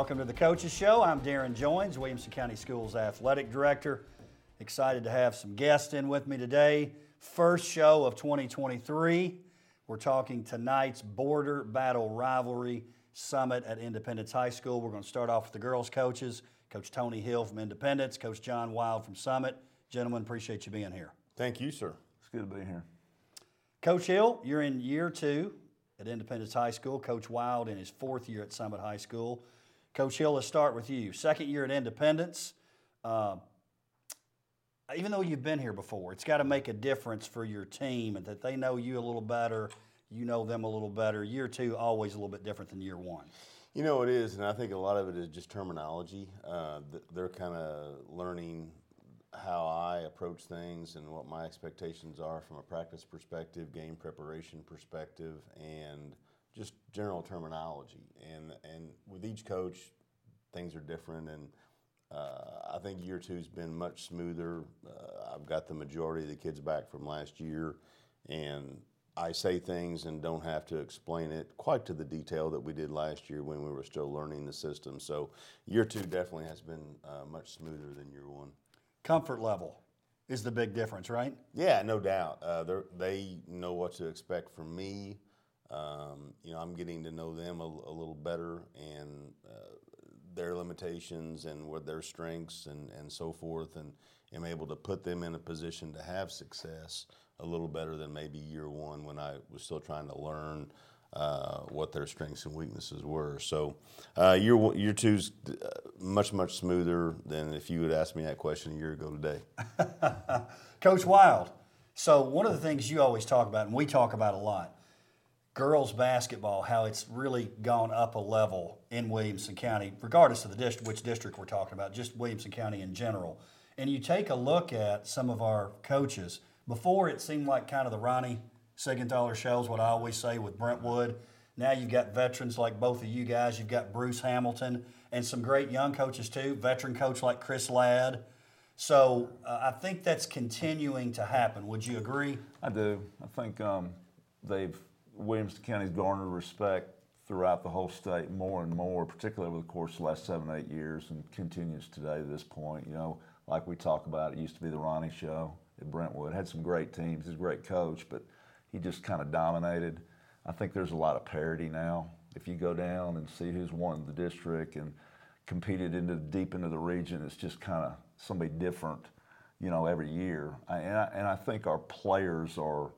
Welcome to the Coaches Show. I'm Darrin Joines, Williamson County Schools Athletic Director. Excited to have some guests in with me today. First show of 2023. We're talking tonight's Border Battle Rivalry Summit at Independence High School. We're going to start off with the girls' coaches Coach Tony Hill from Independence, Coach John Wild from Summit. Gentlemen, appreciate you being here. Thank you, sir. It's good to be here. Coach Hill, you're in year two at Independence High School. Coach Wild in his fourth year at Summit High School. Coach Hill, let's start with you. Second year at Independence. Uh, even though you've been here before, it's got to make a difference for your team and that they know you a little better, you know them a little better. Year two, always a little bit different than year one. You know, it is, and I think a lot of it is just terminology. Uh, they're kind of learning how I approach things and what my expectations are from a practice perspective, game preparation perspective, and just general terminology. And and with each coach, things are different. And uh, I think year two's been much smoother. Uh, I've got the majority of the kids back from last year, and I say things and don't have to explain it quite to the detail that we did last year when we were still learning the system. So year two definitely has been uh, much smoother than year one. Comfort level is the big difference, right? Yeah, no doubt. Uh, they know what to expect from me. Um, you know, I'm getting to know them a, a little better and uh, their limitations and what their strengths and, and so forth, and am able to put them in a position to have success a little better than maybe year one when I was still trying to learn uh, what their strengths and weaknesses were. So uh, year two's uh, much much smoother than if you had asked me that question a year ago today. Coach Wild. So one of the things you always talk about, and we talk about a lot, girls basketball, how it's really gone up a level in Williamson County, regardless of the district, which district we're talking about, just Williamson County in general. And you take a look at some of our coaches before it seemed like kind of the Ronnie Siegenthaler shows, what I always say with Brentwood. Now you've got veterans like both of you guys. You've got Bruce Hamilton and some great young coaches too, veteran coach like Chris Ladd. So uh, I think that's continuing to happen. Would you agree? I do. I think um, they've Williamson County's garnered respect throughout the whole state more and more, particularly over the course of the last seven, eight years, and continues today to this point. You know, like we talk about, it used to be the Ronnie Show at Brentwood. Had some great teams. He's a great coach, but he just kind of dominated. I think there's a lot of parity now. If you go down and see who's won the district and competed into deep into the region, it's just kind of somebody different, you know, every year. And, I, and I think our players are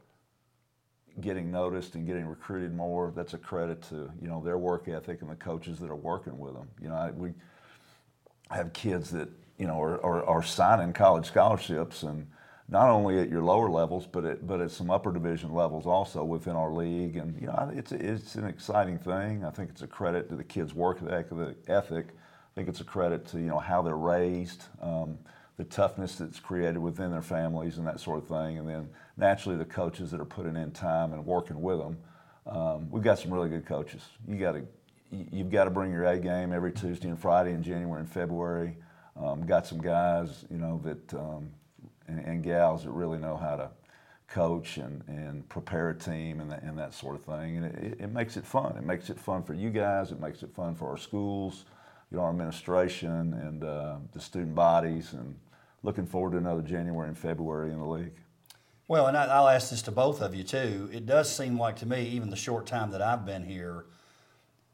getting noticed and getting recruited more. That's a credit to you know their work ethic and the coaches that are working with them. You know, I, we have kids that you know are, are, are signing college scholarships and not only at your lower levels, but at, but at some upper division levels also within our league. And you know, it's it's an exciting thing. I think it's a credit to the kids' work ethic. I think it's a credit to you know how they're raised, um, the toughness that's created within their families, and that sort of thing. And then naturally, the coaches that are putting in time and working with them. Um, we've got some really good coaches. You got to you've got to bring your A game every Tuesday and Friday in January and February. Um, got some guys, you know, that um, and, and, gals that really know how to coach and, and prepare a team and, and that sort of thing. And it, it, makes it fun. It makes it fun for you guys. It makes it fun for our schools, you know, our administration and uh, the student bodies. And looking forward to another January and February in the league. Well, and I'll ask this to both of you too. It does seem like to me, even the short time that I've been here,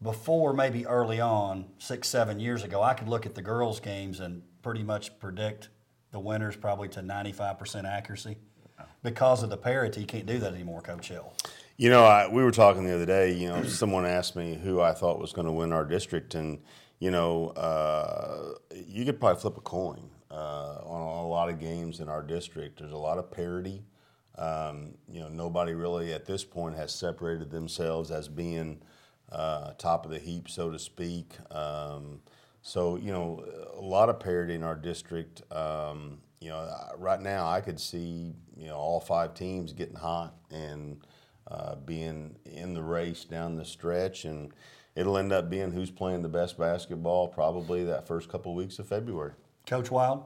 before maybe early on, six, seven years ago, I could look at the girls' games and pretty much predict the winners probably to 95% accuracy. Because of the parity, you can't do that anymore, Coach Hill. You know, I, we were talking the other day. You know, someone asked me who I thought was going to win our district, and you know, uh, you could probably flip a coin uh, on a lot of games in our district. There's a lot of parity. Um, you know, nobody really at this point has separated themselves as being uh, top of the heap, so to speak. Um, so you know, a lot of parity in our district. Um, you know, right now I could see you know all five teams getting hot and uh, being in the race down the stretch, and it'll end up being who's playing the best basketball probably that first couple of weeks of February. Coach Wild.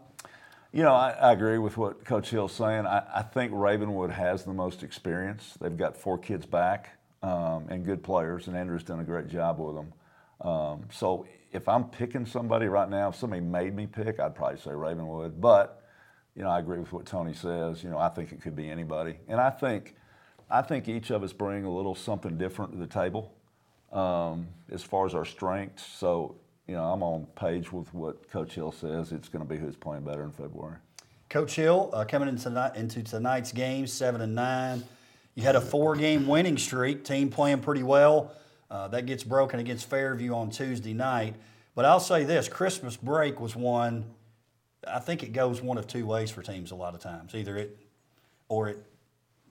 You know, I, I, agree with what Coach Hill's saying. I, I, think Ravenwood has the most experience. They've got four kids back um, and good players, and Andrew's done a great job with them. Um, so if I'm picking somebody right now, if somebody made me pick, I'd probably say Ravenwood. But you know, I agree with what Tony says. You know, I think it could be anybody, and I think I think each of us bring a little something different to the table um, as far as our strengths. So you know, I'm on page with what Coach Hill says. It's going to be who's playing better in February. Coach Hill uh, coming into, tonight, into tonight's game, seven and nine. You had a four-game winning streak. Team playing pretty well. Uh, that gets broken against Fairview on Tuesday night. But I'll say this: Christmas break was one. I think it goes one of two ways for teams a lot of times. Either it, or it,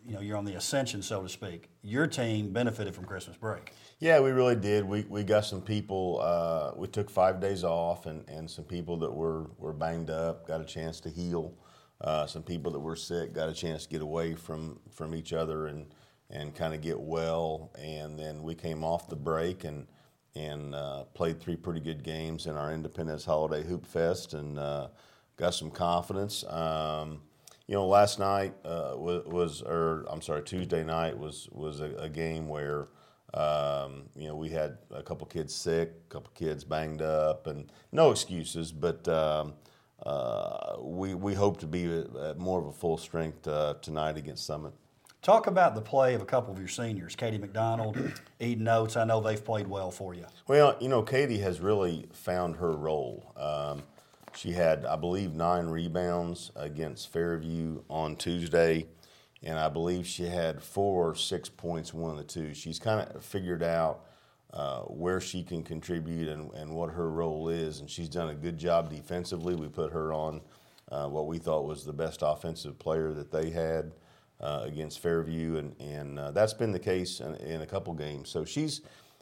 you know, you're on the ascension, so to speak. Your team benefited from Christmas break. Yeah, we really did. We, we got some people. Uh, we took five days off, and, and some people that were, were banged up got a chance to heal. Uh, some people that were sick got a chance to get away from, from each other and and kind of get well. And then we came off the break and and uh, played three pretty good games in our Independence Holiday Hoop Fest and uh, got some confidence. Um, you know, last night uh, was, was, or I'm sorry, Tuesday night was was a, a game where. Um, you know, we had a couple kids sick, a couple kids banged up, and no excuses. But um, uh, we we hope to be at more of a full strength uh, tonight against Summit. Talk about the play of a couple of your seniors, Katie McDonald, Eden Oates. I know they've played well for you. Well, you know, Katie has really found her role. Um, she had, I believe, nine rebounds against Fairview on Tuesday and I believe she had four or six points, one of the two. She's kind of figured out uh, where she can contribute and, and what her role is, and she's done a good job defensively. We put her on uh, what we thought was the best offensive player that they had uh, against Fairview, and, and uh, that's been the case in, in, a couple games. So she's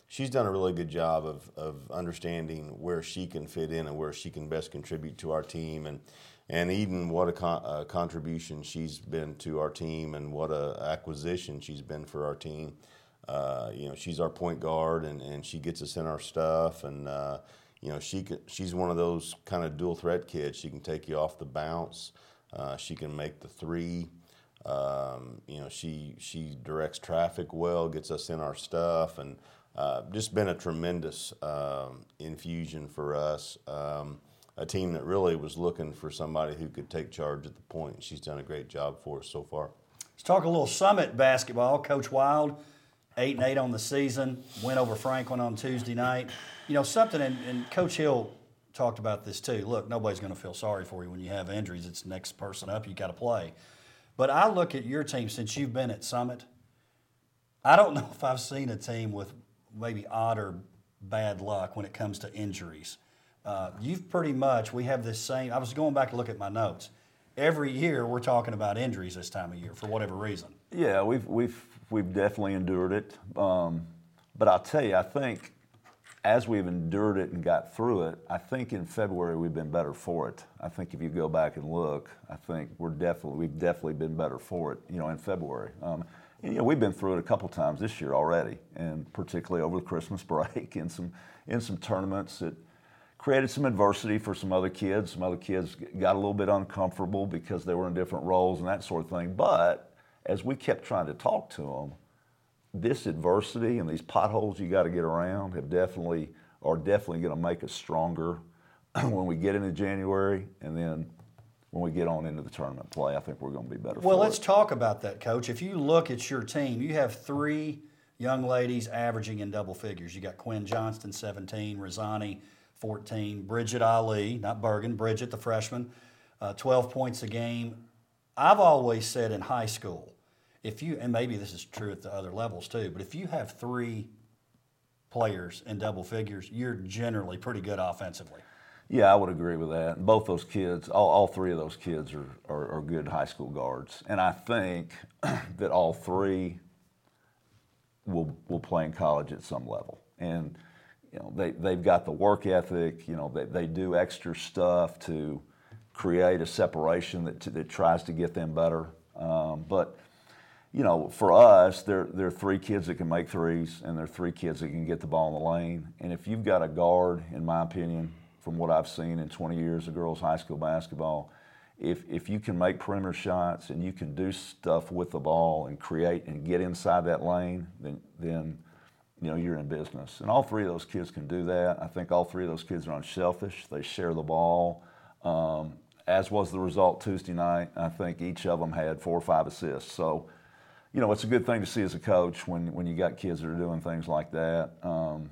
she's done a really good job of, of understanding where she can fit in and where she can best contribute to our team. And and Eden, what a, con- a, contribution she's been to our team, and what a acquisition she's been for our team. Uh, you know, she's our point guard, and, and she gets us in our stuff, and uh, you know, she can, she's one of those kind of dual threat kids. She can take you off the bounce. Uh, she can make the three. Um, you know, she she directs traffic well, gets us in our stuff, and uh, just been a tremendous um, infusion for us. Um, a team that really was looking for somebody who could take charge at the point. She's done a great job for us so far. Let's talk a little Summit basketball. Coach Wild, eight and eight on the season, went over Franklin on Tuesday night. You know something, and, and Coach Hill talked about this too. Look, nobody's going to feel sorry for you when you have injuries. It's next person up. You got to play. But I look at your team since you've been at Summit. I don't know if I've seen a team with maybe odd or bad luck when it comes to injuries. Uh, you've pretty much, we have this same, I was going back to look at my notes. Every year we're talking about injuries this time of year for whatever reason. Yeah, we've, we've, we've definitely endured it. Um, but I'll tell you, I think as we've endured it and got through it, I think in February we've been better for it. I think if you go back and look, I think we're definitely we've definitely been better for it. You know, in February. Um, you know, we've been through it a couple times this year already, and particularly over the Christmas break in some in some tournaments that created some adversity for some other kids. Some other kids got a little bit uncomfortable because they were in different roles and that sort of thing. But as we kept trying to talk to them, this adversity and these potholes you got to get around have definitely are definitely going to make us stronger when we get into January and then when we get on into the tournament play. I think we're going to be better. Well, let's it. talk about that, Coach. If you look at your team, you have three young ladies averaging in double figures. You got Quinn Johnston, 17, Rosani, 14. Bridget Ali, not Bergen, Bridget, the freshman, uh, 12 points a game. I've always said in high school, if you, and maybe this is true at the other levels too, but if you have three players in double figures, you're generally pretty good offensively. Yeah, I would agree with that. Both those kids, all, all three of those kids are, are, are good high school guards. And I think that all three will, will play in college at some level. And you know, they, they've got the work ethic, you know, they, they do extra stuff to create a separation that, that tries to get them better. Um, but, you know, for us, there, there are three kids that can make threes, and there are three kids that can get the ball in the lane. And if you've got a guard, in my opinion, from what I've seen in 20 years of girls' high school basketball, if, if you can make perimeter shots and you can do stuff with the ball and create and get inside that lane, then, then you know, you're in business. And all three of those kids can do that. I think all three of those kids are unselfish. They share the ball. Um, as was the result Tuesday night, I think each of them had four or five assists. So, you know, it's a good thing to see as a coach when, when you got kids that are doing things like that. Um,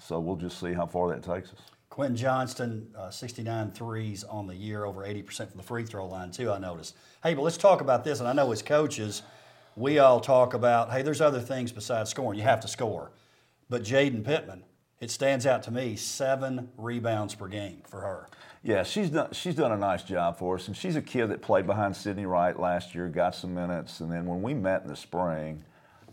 so we'll just see how far that takes us. Quinn Johnston, uh, 69 threes on the year, over 80% from the free throw line, too, I noticed. Hey, but let's talk about this. And I know as coaches, we all talk about, hey, there's other things besides scoring. You have to score. But Jaden Pittman, it stands out to me, seven rebounds per game for her. Yeah, she's done she's done a nice job for us, and she's a kid that played behind Sydney Wright last year, got some minutes, and then when we met in the spring,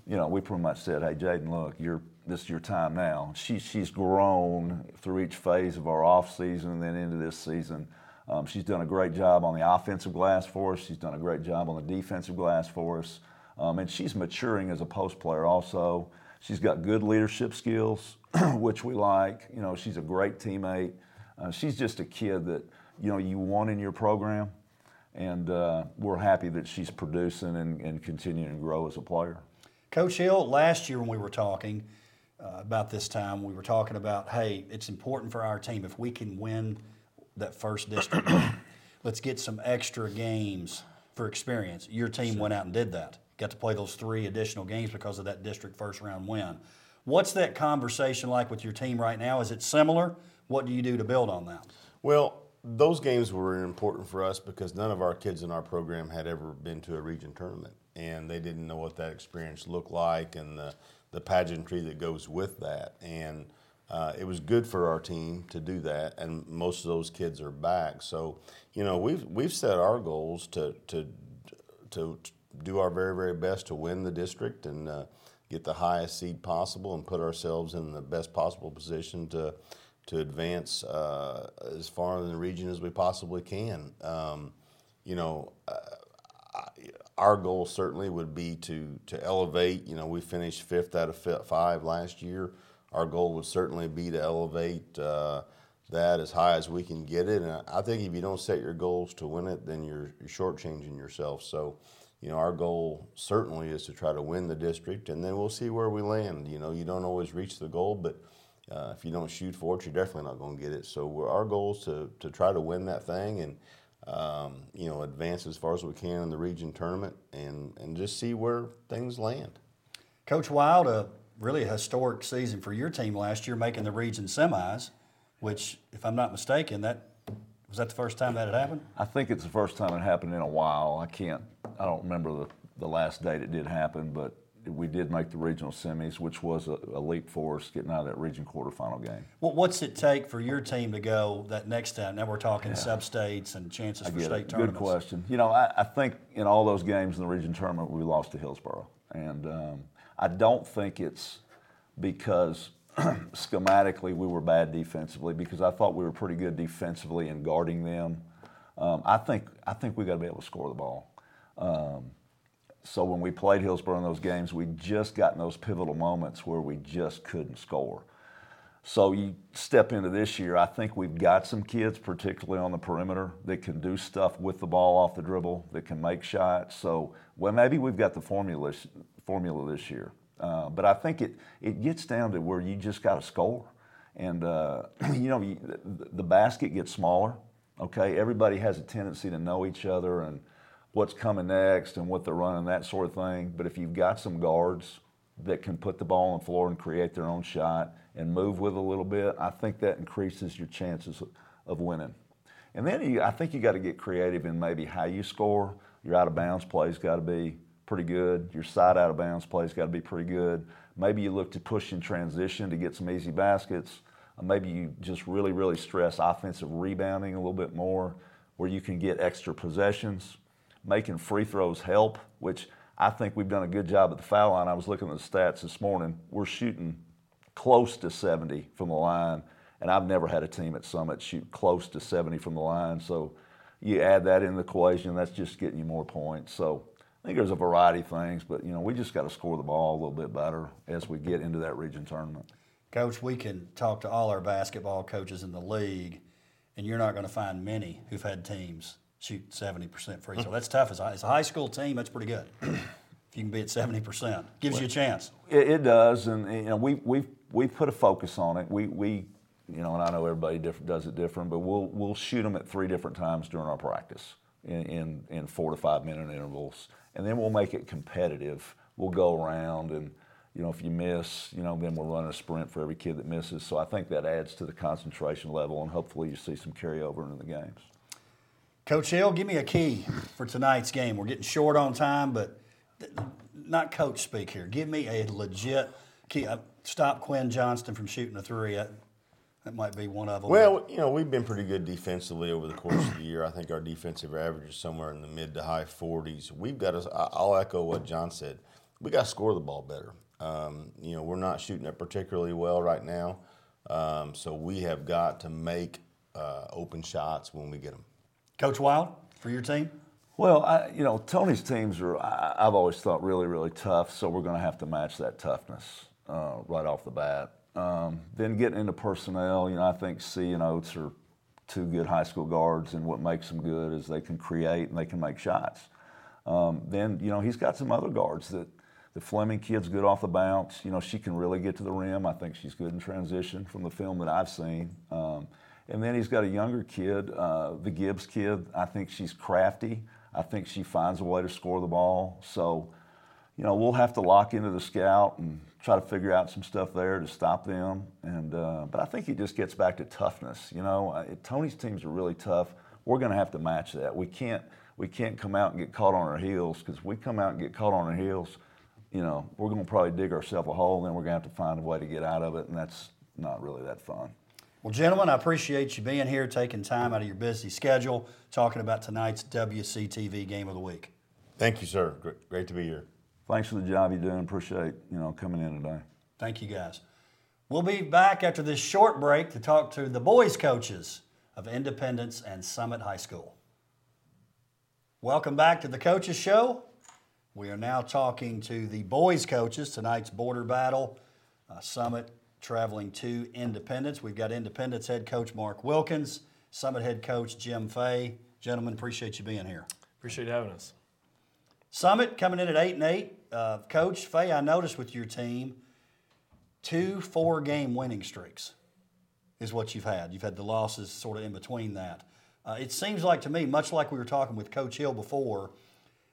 you know, we pretty much said, "Hey, Jaden, look, you're this is your time now." She she's grown through each phase of our off season and then into this season. Um, she's done a great job on the offensive glass for us. She's done a great job on the defensive glass for us, um, and she's maturing as a post player also. She's got good leadership skills, which we like. You know, she's a great teammate. Uh, she's just a kid that you know you want in your program, and uh, we're happy that she's producing and, and, continuing to grow as a player. Coach Hill, last year when we were talking uh, about this time, we were talking about hey, it's important for our team if we can win that first district. let's get some extra games for experience. Your team sure. went out and did that. Got to play those three additional games because of that district first round win. What's that conversation like with your team right now? Is it similar? What do you do to build on that? Well, those games were important for us because none of our kids in our program had ever been to a region tournament, and they didn't know what that experience looked like and the, the pageantry that goes with that. And uh, it was good for our team to do that, and most of those kids are back. So, you know, we've we've set our goals to to to do our very very best to win the district and uh, get the highest seed possible and put ourselves in the best possible position to to advance uh, as far in the region as we possibly can. Um, you know, uh, our goal certainly would be to to elevate. You know, we finished fifth out of five last year. Our goal would certainly be to elevate uh, that as high as we can get it. And I think if you don't set your goals to win it, then you're, you're shortchanging yourself. So, you know, our goal certainly is to try to win the district, and then we'll see where we land. You know, you don't always reach the goal, but uh, if you don't shoot for it, you're definitely not going to get it. So our goal is to, to try to win that thing and um, you know advance as far as we can in the region tournament and and just see where things land. Coach Wild, a really historic season for your team last year, making the region semis, which, if I'm not mistaken, that was that the first time that had happened. I think it's the first time it happened in a while. I can't, I don't remember the the last date it did happen, but we did make the regional semis, which was a, a, leap for us getting out of that region quarterfinal game. Well, what's it take for your team to go that next time? Now we're talking yeah. sub states and chances for state it. tournaments. Good question. You know, I, I, think in all those games in the region tournament, we lost to Hillsboro, and um, I don't think it's because schematically we were bad defensively, because I thought we were pretty good defensively in guarding them. Um, I think I think we got to be able to score the ball. Um, so when we played Hillsboro in those games, we just got in those pivotal moments where we just couldn't score. So you step into this year, I think we've got some kids, particularly on the perimeter, that can do stuff with the ball off the dribble, that can make shots. So well, maybe we've got the formula formula this year. Uh, but I think it it gets down to where you just got to score, and uh, you know you, the, the basket gets smaller. Okay, everybody has a tendency to know each other and what's coming next and what they're running, that sort of thing. But if you've got some guards that can put the ball on the floor and create their own shot and move with a little bit, I think that increases your chances of winning. And then you, I think you got to get creative in maybe how you score. Your out of bounds play's got to be pretty good. Your side out of bounds play's got to be pretty good. Maybe you look to push in transition to get some easy baskets. Uh, maybe you just really, really stress offensive rebounding a little bit more, where you can get extra possessions making free throws help, which I think we've done a good job at the foul line. I was looking at the stats this morning. We're shooting close to 70 from the line, and I've never had a team at Summit shoot close to 70 from the line. So you add that in the equation, that's just getting you more points. So I think there's a variety of things, but you know we just got to score the ball a little bit better as we get into that region tournament. Coach, we can talk to all our basketball coaches in the league, and you're not going to find many who've had teams shoot 70% free throw. That's tough. As a, high school team, that's pretty good. if you can be at 70%. Gives you a chance. It, it does, and you know we we we put a focus on it. We we you know, and I know everybody different, does it different, but we'll we'll shoot them at three different times during our practice in, in in four to five minute intervals, and then we'll make it competitive. We'll go around and. You know, if you miss, you know, then we'll run a sprint for every kid that misses. So I think that adds to the concentration level, and hopefully you see some carryover into the games. Coach Hill, give me a key for tonight's game. We're getting short on time, but not coach speak here. Give me a legit key. Uh, stop Quinn Johnston from shooting a three. Uh, that might be one of them. Well, you know, we've been pretty good defensively over the course of the year. I think our defensive average is somewhere in the mid to high 40s. We've got to, I'll echo what John said. We got to score the ball better. Um, you know, we're not shooting it particularly well right now. Um, so we have got to make uh, open shots when we get them. Coach Wild, for your team? Well, I, you know, Tony's teams are, I, have always thought, really, really tough, so we're going to have to match that toughness uh, right off the bat. Um, then getting into personnel, you know, I think C and Oates are two good high school guards, and what makes them good is they can create and they can make shots. Um, then, you know, he's got some other guards that the Fleming kid's good off the bounce. You know, she can really get to the rim. I think she's good in transition from the film that I've seen. Um, and then he's got a younger kid, uh, the Gibbs kid. I think she's crafty. I think she finds a way to score the ball. So, you know, we'll have to lock into the scout and try to figure out some stuff there to stop them. And uh, but I think he just gets back to toughness. You know, uh, Tony's teams are really tough. We're going to have to match that. We can't we can't come out and get caught on our heels because if we come out and get caught on our heels. You know, we're going to probably dig ourselves a hole, and then we're going to have to find a way to get out of it, and that's not really that fun. Well, gentlemen, I appreciate you being here, taking time out of your busy schedule, talking about tonight's WCTV Game of the Week. Thank you, sir. Great to be here. Thanks for the job you're doing. Appreciate you know coming in today. Thank you, guys. We'll be back after this short break to talk to the boys' coaches of Independence and Summit High School. Welcome back to the Coaches Show. We are now talking to the boys' coaches. Tonight's border battle, uh, Summit traveling to Independence. We've got Independence head coach Mark Wilkins, Summit head coach Jim Fey. Gentlemen, appreciate you being here. Appreciate having us. Summit coming in at eight and eight. Uh, coach Fey, I noticed with your team, two four-game winning streaks is what you've had. You've had the losses sort of in between that. Uh, it seems like to me, much like we were talking with Coach Hill before,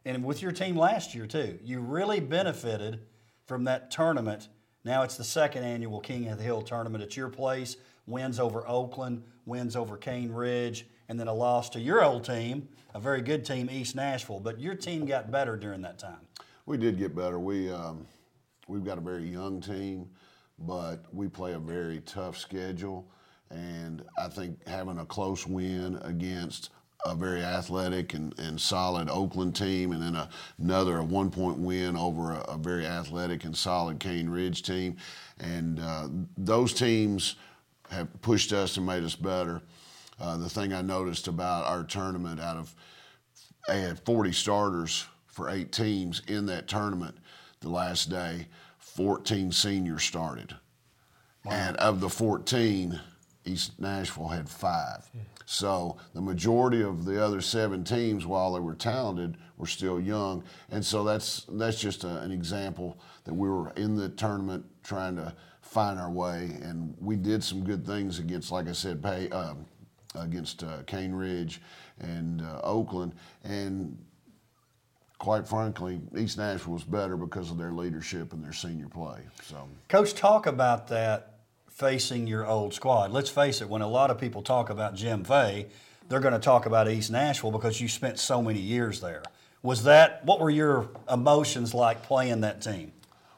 and with your team last year too, you really benefited from that tournament now it's the second annual King of the Hill tournament at your place. Wins over Oakland, wins over Cane Ridge, and then a loss to your old team, a very good team, East Nashville. But your team got better during that time. We did get better. We um, we've got a very young team, but we play a very tough schedule, and I think having a close win against a very athletic and, and solid Oakland team, and then a, another a one point win over a, a, very athletic and solid Cane Ridge team. And uh, those teams have pushed us and made us better. Uh, the thing I noticed about our tournament, out of they had 40 starters for eight teams in that tournament the last day, 14 seniors started. Wow. And of the 14, East Nashville had five. So the majority of the other seven teams, while they were talented, were still young, and so that's that's just a, an example that we were in the tournament trying to find our way, and we did some good things against, like I said, pay, uh, against uh, Cane Ridge and uh, Oakland, and quite frankly, East Nashville was better because of their leadership and their senior play. So, Coach, talk about that facing your old squad. Let's face it, when a lot of people talk about Jim Fey, they're going to talk about East Nashville because you spent so many years there. Was that, what were your emotions like playing that team?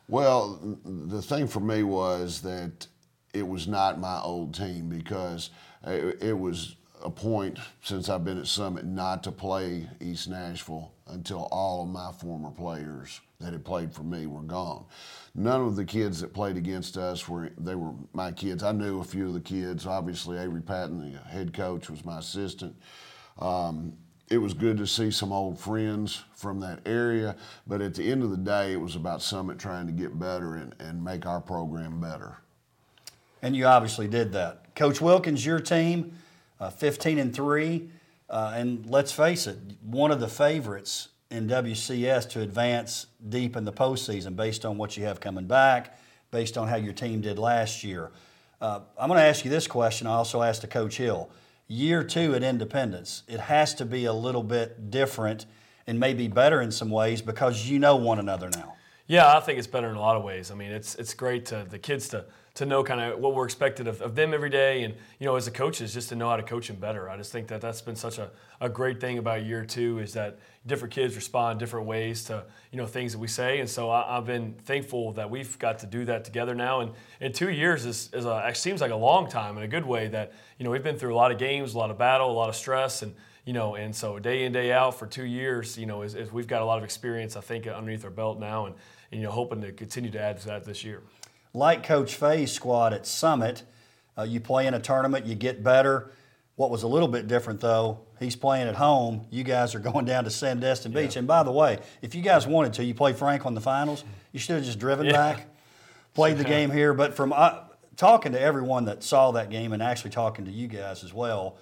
Well, the thing for me was that it was not my old team because uh, it was a point since I've been at Summit not to play East Nashville until all of my former players that had played for me were gone. None of the kids that played against us were they were my kids. I knew a few of the kids. Obviously, Avery Patton, the head coach, was my assistant. Um, it was good to see some old friends from that area, but at the end of the day, it was about Summit trying to get better and, and make our program better. And you obviously did that. Coach Wilkins, your team, uh, 15 and 3. Uh, and let's face it, one of the favorites in WCS to advance deep in the postseason based on what you have coming back, based on how your team did last year. Uh, I'm going to ask you this question. I also asked to Coach Hill. Year two at Independence, it has to be a little bit different and maybe better in some ways because you know one another now. Yeah, I think it's better in a lot of ways. I mean, it's it's great to the kids to to know kind of what we're expected of, of them every day, and you know, as a coach, is just to know how to coach them better. I just think that that's been such a, a great thing about year two is that different kids respond different ways to you know things that we say, and so I, have been thankful that we've got to do that together now. And in two years is, is a, seems like a long time in a good way. That you know we've been through a lot of games, a lot of battle, a lot of stress, and you know, and so day in day out for two years, you know, is, is we've got a lot of experience, I think, underneath our belt now, and and you know, hoping to continue to add to that this year. Like Coach Fey's squad at Summit, uh, you play in a tournament, you get better. What was a little bit different though, he's playing at home. You guys are going down to Sandestin Beach. Yeah. And by the way, if you guys wanted to, you play Franklin the finals. You should have just driven yeah. back, played the game here. But from uh, talking to everyone that saw that game and actually talking to you guys as well,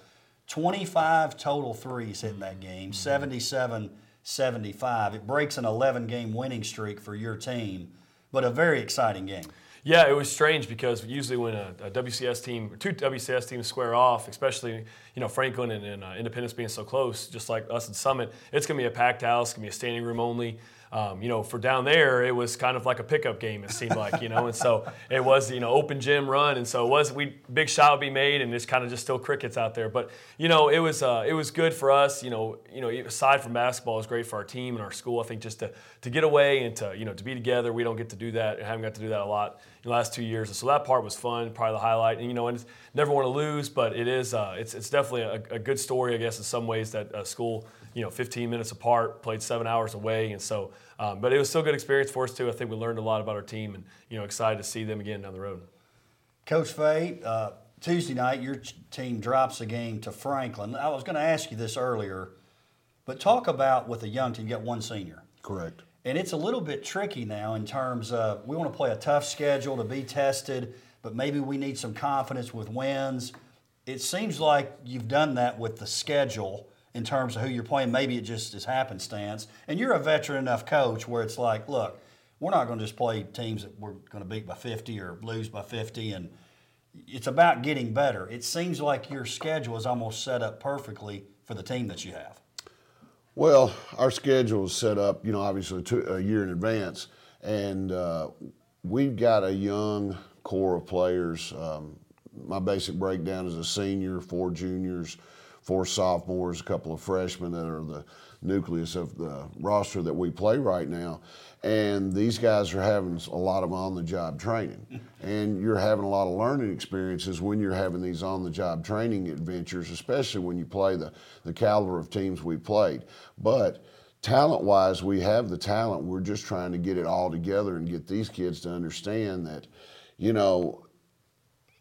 25 total threes in that game, mm-hmm. 77 75. It breaks an 11 game winning streak for your team, but a very exciting game. Yeah, it was strange because usually when a, a WCS team, two WCS teams square off, especially you know Franklin and, and uh, Independence being so close, just like us at Summit, it's to be a packed house, it's to be a standing room only um, you know, for down there, it was kind of like a pickup game. It seemed like, you know, and so it was, you know, open gym run, and so it was we big shot would be made, and it's kind of just still crickets out there. But you know, it was uh, it was good for us. You know, you know, aside from basketball, it was great for our team and our school. I think just to to get away and to you know to be together. We don't get to do that. I haven't got to do that a lot in the last two years, so that part was fun, probably the highlight. And you know, and never want to lose, but it is uh, it's it's definitely a, a, good story, I guess, in some ways that uh, school you know 15 minutes apart, played seven hours away, and so. Um, but it was still a good experience for us too. I think we learned a lot about our team, and you know, excited to see them again down the road. Coach Fey, uh, Tuesday night your team drops a game to Franklin. I was going to ask you this earlier, but talk about with a young team. You got one senior, correct? And it's a little bit tricky now in terms of we want to play a tough schedule to be tested, but maybe we need some confidence with wins. It seems like you've done that with the schedule in terms of who you're playing. Maybe it just is happenstance. And you're a veteran enough coach where it's like, look, we're not going to just play teams that we're going to beat by 50 or lose by 50. And it's about getting better. It seems like your schedule is almost set up perfectly for the team that you have. Well, our schedule is set up, you know, obviously two, a year in advance. And uh, we've got a young core of players. Um, my basic breakdown is a senior, four juniors, four sophomores, a couple of freshmen that are the nucleus of the roster that we play right now. And these guys are having a lot of on the job training. And you're having a lot of learning experiences when you're having these on the job training adventures, especially when you play the, the caliber of teams we played. But talent wise, we have the talent. We're just trying to get it all together and get these kids to understand that, you know,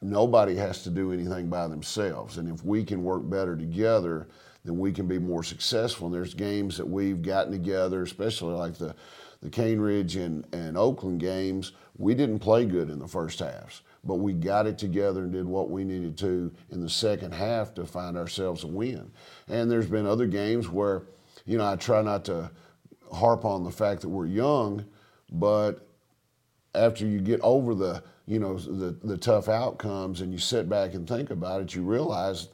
nobody has to do anything by themselves. And if we can work better together, then we can be more successful. And there's games that we've gotten together, especially like the, the Cane Ridge and, and Oakland games. We didn't play good in the first halves, but we got it together and did what we needed to in the second half to find ourselves a win. And there's been other games where, you know, I try not to harp on the fact that we're young, but after you get over the you know the the tough outcomes and you sit back and think about it, you realize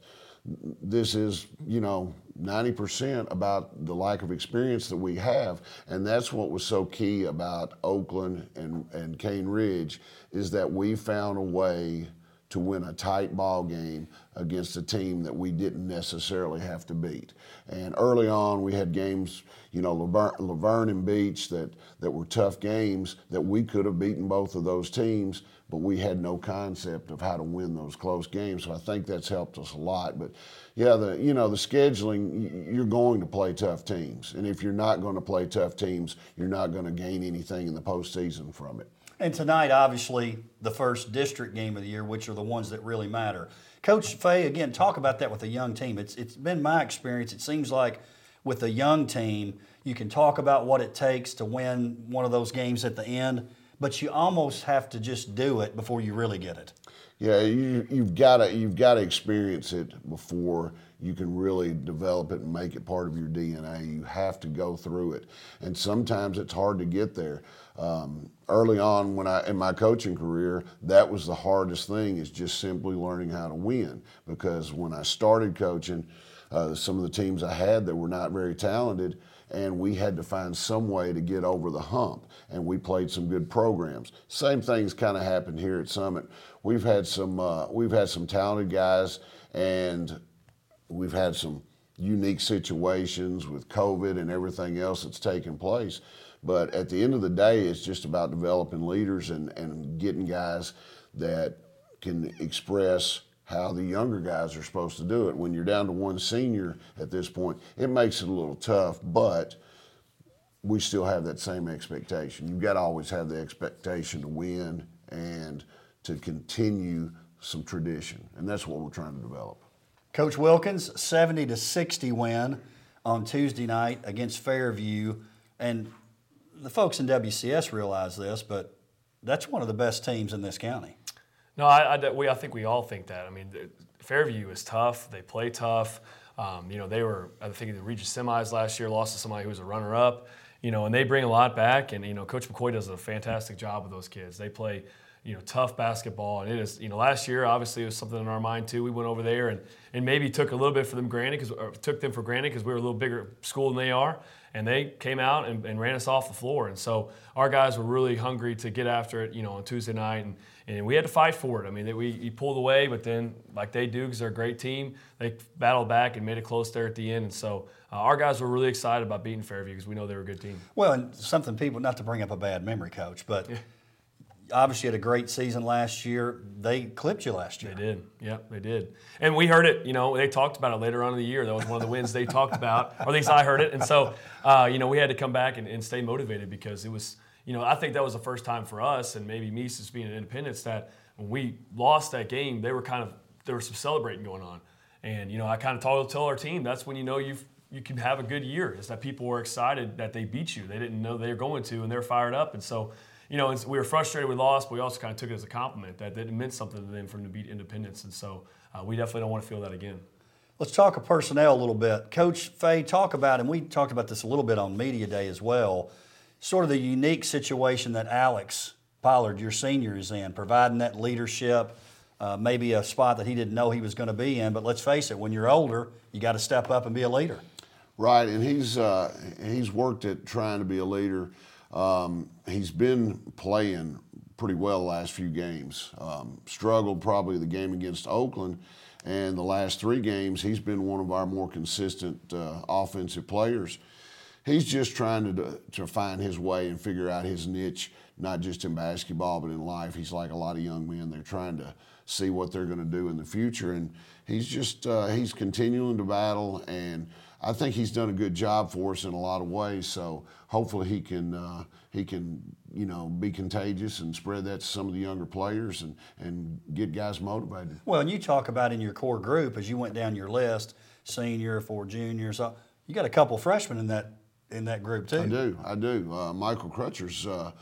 this is you know 90% about the lack of experience that we have and that's what was so key about oakland and, and cane ridge is that we found a way to win a tight ball game against a team that we didn't necessarily have to beat. And early on, we had games, you know, La Vergne and Beech that, that were tough games that we could have beaten both of those teams, but we had no concept of how to win those close games. So I think that's helped us a lot. But yeah, the you know the scheduling, you're going to play tough teams, and if you're not going to play tough teams, you're not going to gain anything in the postseason from it. And tonight, obviously, the first district game of the year, which are the ones that really matter. Coach Fey, again, talk about that with a young team. It's it's been my experience. It seems like with a young team, you can talk about what it takes to win one of those games at the end, but you almost have to just do it before you really get it. Yeah, you you've got to you've got to experience it before you can really develop it and make it part of your DNA. You have to go through it, and sometimes it's hard to get there. Um, early on, when I in my coaching career, that was the hardest thing is just simply learning how to win. Because when I started coaching, uh, some of the teams I had that were not very talented and we had to find some way to get over the hump. And we played some good programs. Same things kind of happened here at Summit. We've had some uh, we've had some talented guys, and we've had some unique situations with COVID and everything else that's taken place. But at the end of the day, it's just about developing leaders and, and getting guys that can express how the younger guys are supposed to do it. When you're down to one senior at this point, it makes it a little tough, but we still have that same expectation. You've got to always have the expectation to win and to continue some tradition, and that's what we're trying to develop. Coach Wilkins, 70 to 60 win on Tuesday night against Fairview. And the folks in WCS realize this, but that's one of the best teams in this county. No, I, I, we, I think we all think that. I mean, Fairview is tough. They play tough. Um, you know, they were, I think, in the region semis last year, lost to somebody who was a runner up, you know, and they bring a lot back. And, you know, Coach McCoy does a fantastic job with those kids. They play, you know, tough basketball. And it is, you know, last year, obviously, it was something in our mind, too. We went over there and, and maybe took a little bit for them granted, because took them for granted because we were a little bigger school than they are. And they came out and, and ran us off the floor. And so our guys were really hungry to get after it, you know, on Tuesday night. And, and we had to fight for it. I mean, they, we he pulled away, but then like they do because they're a great team, they battled back and made it close there at the end. And so uh, our guys were really excited about beating Fairview because we know they were a good team. Well, and something people not to bring up a bad memory, coach, but. Obviously, had a great season last year. They clipped you last year. They did. Yeah, they did. And we heard it. You know, they talked about it later on in the year. That was one of the wins they talked about, or at least I heard it. And so, uh, you know, we had to come back and, and stay motivated because it was you know, I think that was the first time for us, and maybe me Mises being an independence, that when we lost that game, they were kind of there was some celebrating going on, and you know, I kind of told tell our team that's when you know you've you can have a good year. Is that people were excited that they beat you. They didn't know they were going to, and they're fired up, and so. You know, we were frustrated we lost, but we also kind of took it as a compliment that it meant something to them for them to beat Independence, and so uh, we definitely don't want to feel that again. Let's talk of personnel a little bit. Coach Fey, talk about, and we talked about this a little bit on Media Day as well sort of the unique situation that Alex Pollard, your senior, is in, providing that leadership, uh, maybe a spot that he didn't know he was going to be in. But let's face it, when you're older, you got to step up and be a leader. Right, and he's uh, he's worked at trying to be a leader. Um, he's been playing pretty well the last few games. Um, struggled probably the game against Oakland, and the last three games he's been one of our more consistent uh, offensive players he's just trying to to find his way and figure out his niche, not just in basketball but in life. He's like a lot of young men; they're trying to see what they're going to do in the future, and he's just uh, he's continuing to battle, and I think he's done a good job for us in a lot of ways. So hopefully he can uh, he can you know be contagious and spread that to some of the younger players and and get guys motivated. Well, and you talk about in your core group as you went down your list, senior, four juniors. Uh, you got a couple freshmen in that in that group too. I do. I do. Uh, Michael Crutcher's uh,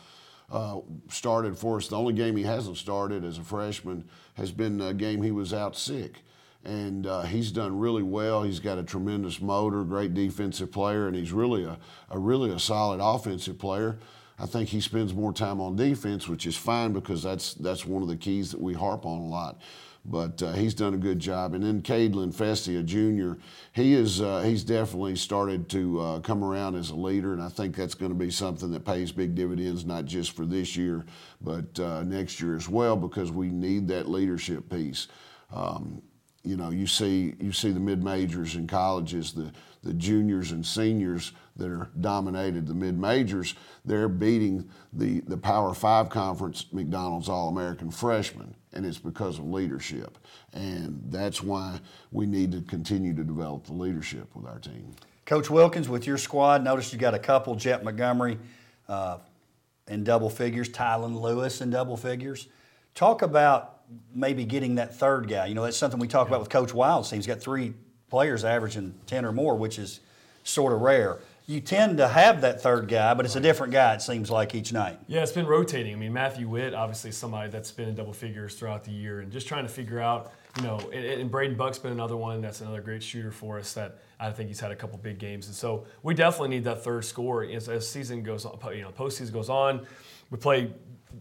uh, started for us. The only game he hasn't started as a freshman has been a game he was out sick. And uh, he's done really well. He's got a tremendous motor, great defensive player, and he's really a, a really a solid offensive player. I think he spends more time on defense, which is fine because that's that's one of the keys that we harp on a lot but uh, he's done a good job. And then Cadelin Festia Jr., he is uh, he's definitely started to uh, come around as a leader, and I think that's going to be something that pays big dividends, not just for this year, but uh, next year as well, because we need that leadership piece. Um, you know, you see you see the mid majors in colleges, the the juniors and seniors that are dominated the mid majors, they're beating the the Power Five conference McDonald's All American freshmen, and it's because of leadership, and that's why we need to continue to develop the leadership with our team. Coach Wilkins, with your squad, notice you got a couple, Jet Montgomery uh, in double figures, Tylen Lewis in double figures. Talk about maybe getting that third guy. You know, that's something we talk about with Coach team. He's got three players averaging 10 or more, which is sort of rare. you tend to have that third guy, but it's a different guy, it seems like, each night. Yeah, it's been rotating. I mean, Matthew Witt, obviously, somebody that's been in double figures throughout the year, and just trying to figure out, you know, and, and Braden Buck's been another one that's another great shooter for us that I think he's had a couple big games. And so we definitely need that third score as, as season goes on, you know, postseason goes on. We play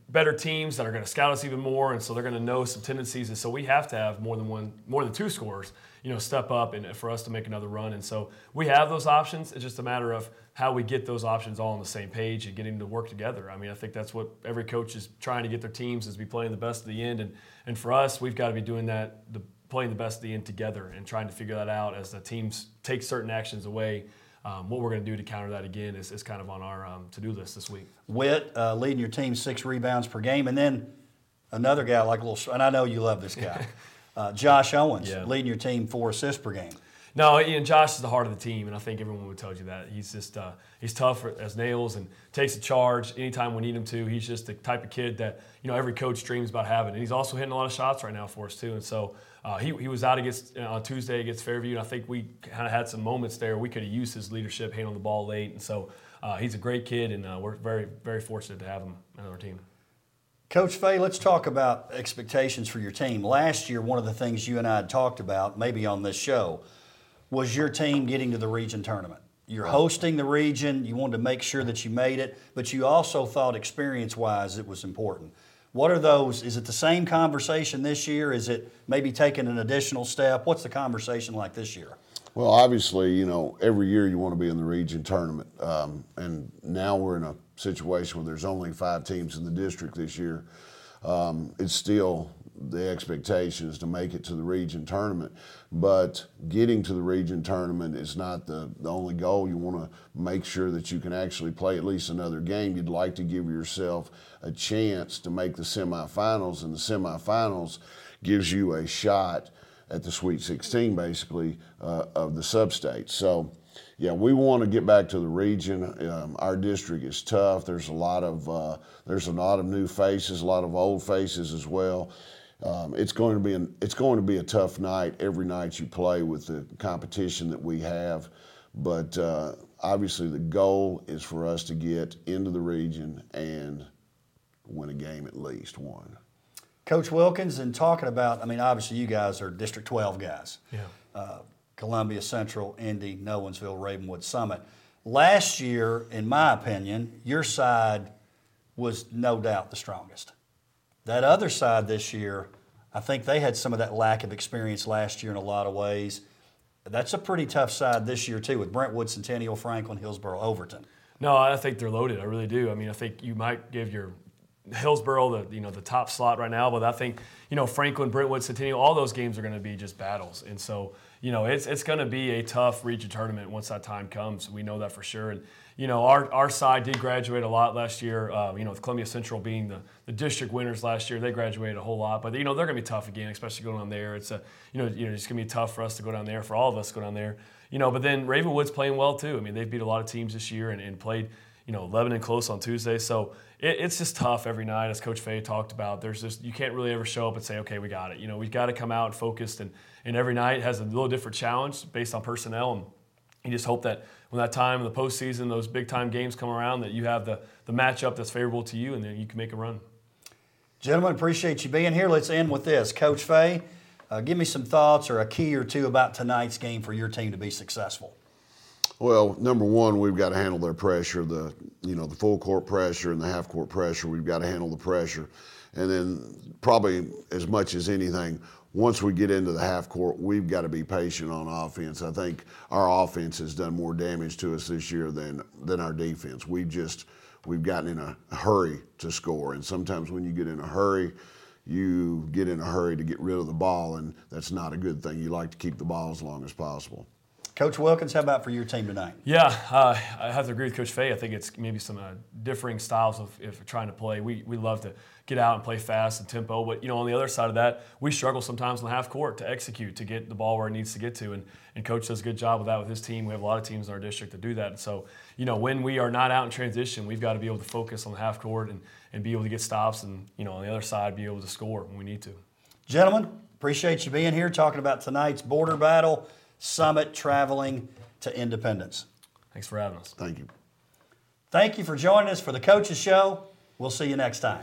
better teams that are going to scout us even more, and so they're going to know some tendencies. And so we have to have more than one, more than two scorers, you know, step up and for us to make another run. And so we have those options. It's just a matter of how we get those options all on the same page and getting to work together. I mean, I think that's what every coach is trying to get their teams is be playing the best of the end. And and for us, we've got to be doing that, the, playing the best of the end together and trying to figure that out as the teams take certain actions away um, what we're going to do to counter that again is, is kind of on our um, to do list this week. Witt uh, leading your team six rebounds per game, and then another guy like a little, and I know you love this guy, uh, Josh Owens yeah. leading your team four assists per game. No, and Josh is the heart of the team, and I think everyone would tell you that. He's just uh, he's tough as nails and takes a charge anytime we need him to. He's just the type of kid that you know every coach dreams about having, and he's also hitting a lot of shots right now for us too. And so uh, he, he was out against uh, on Tuesday against Fairview, and I think we kind of had some moments there we could have used his leadership, handling the ball late, and so uh, he's a great kid, and uh, we're very very fortunate to have him on our team. Coach Fey, let's talk about expectations for your team. Last year, one of the things you and I had talked about, maybe on this show, was your team getting to the region tournament. You're hosting the region, you wanted to make sure that you made it, but you also thought experience wise it was important. What are those? Is it the same conversation this year? Is it maybe taking an additional step? What's the conversation like this year? Well, obviously, you know, every year you want to be in the region tournament. Um, and now we're in a situation where there's only five teams in the district this year. Um, it's still the expectation is to make it to the region tournament. But getting to the region tournament is not the, the only goal. You want to make sure that you can actually play at least another game. You'd like to give yourself a chance to make the semifinals, and the semifinals gives you a shot at the Sweet 16, basically, uh, of the sub-state. So, yeah, we want to get back to the region. Um, our district is tough. There's a lot of uh, there's a lot of new faces, a lot of old faces as well. Um, it's going to be an, it's going to be a tough night every night you play with the competition that we have, but uh, obviously the goal is for us to get into the region and win a game at least one. Coach Wilkins, and talking about, I mean, obviously you guys are District 12 guys. Yeah. Uh, Columbia Central, Indy, Nolensville, Ravenwood, Summit. Last year, in my opinion, your side was no doubt the strongest. That other side this year, I think they had some of that lack of experience last year in a lot of ways. That's a pretty tough side this year too, with Brentwood, Centennial, Franklin, Hillsboro, Overton. No, I think they're loaded. I really do. I mean, I think you might give your Hillsboro the you know the top slot right now, but I think you know Franklin, Brentwood, Centennial, all those games are going to be just battles, and so you know it's it's going to be a tough region tournament once that time comes. We know that for sure, and you know, our, our side did graduate a lot last year. Uh, you know, with Columbia Central being the, the district winners last year, they graduated a whole lot. But you know, they're going to be tough again, especially going down there. It's a you know, you know, it's going to be tough for us to go down there, for all of us to go down there. You know, but then Ravenwood's playing well too. I mean, they've beat a lot of teams this year and, and played you know Lebanon close on Tuesday. So it, it's just tough every night, as Coach Fey talked about. There's just you can't really ever show up and say, okay, we got it. You know, we've got to come out focused, and and every night has a little different challenge based on personnel and you just hope that when that time in the postseason, those big time games come around, that you have the, the matchup that's favorable to you and then you can make a run. Gentlemen, appreciate you being here. Let's end with this. Coach Fey, uh, give me some thoughts or a key or two about tonight's game for your team to be successful. Well, number one, we've got to handle their pressure, the you know the full court pressure and the half court pressure. We've got to handle the pressure, and then probably as much as anything, once we get into the half court, we've got to be patient on offense. I think our offense has done more damage to us this year than than our defense. We've just we've gotten in a hurry to score, and sometimes when you get in a hurry, you get in a hurry to get rid of the ball, and that's not a good thing. You like to keep the ball as long as possible. Coach Wilkins, how about for your team tonight? Yeah, uh, I have to agree with Coach Fey. I think it's maybe some uh, differing styles of if trying to play. We, we love to get out and play fast and tempo, but you know on the other side of that, we struggle sometimes in the half court to execute to get the ball where it needs to get to. And, and Coach does a good job with that with his team. We have a lot of teams in our district that do that. And so you know when we are not out in transition, we've got to be able to focus on the half court and, and be able to get stops, and you know on the other side be able to score when we need to. Gentlemen, appreciate you being here talking about tonight's border battle. Summit traveling to Independence. Thanks for having us. Thank you. Thank you for joining us for the Coaches Show. We'll see you next time.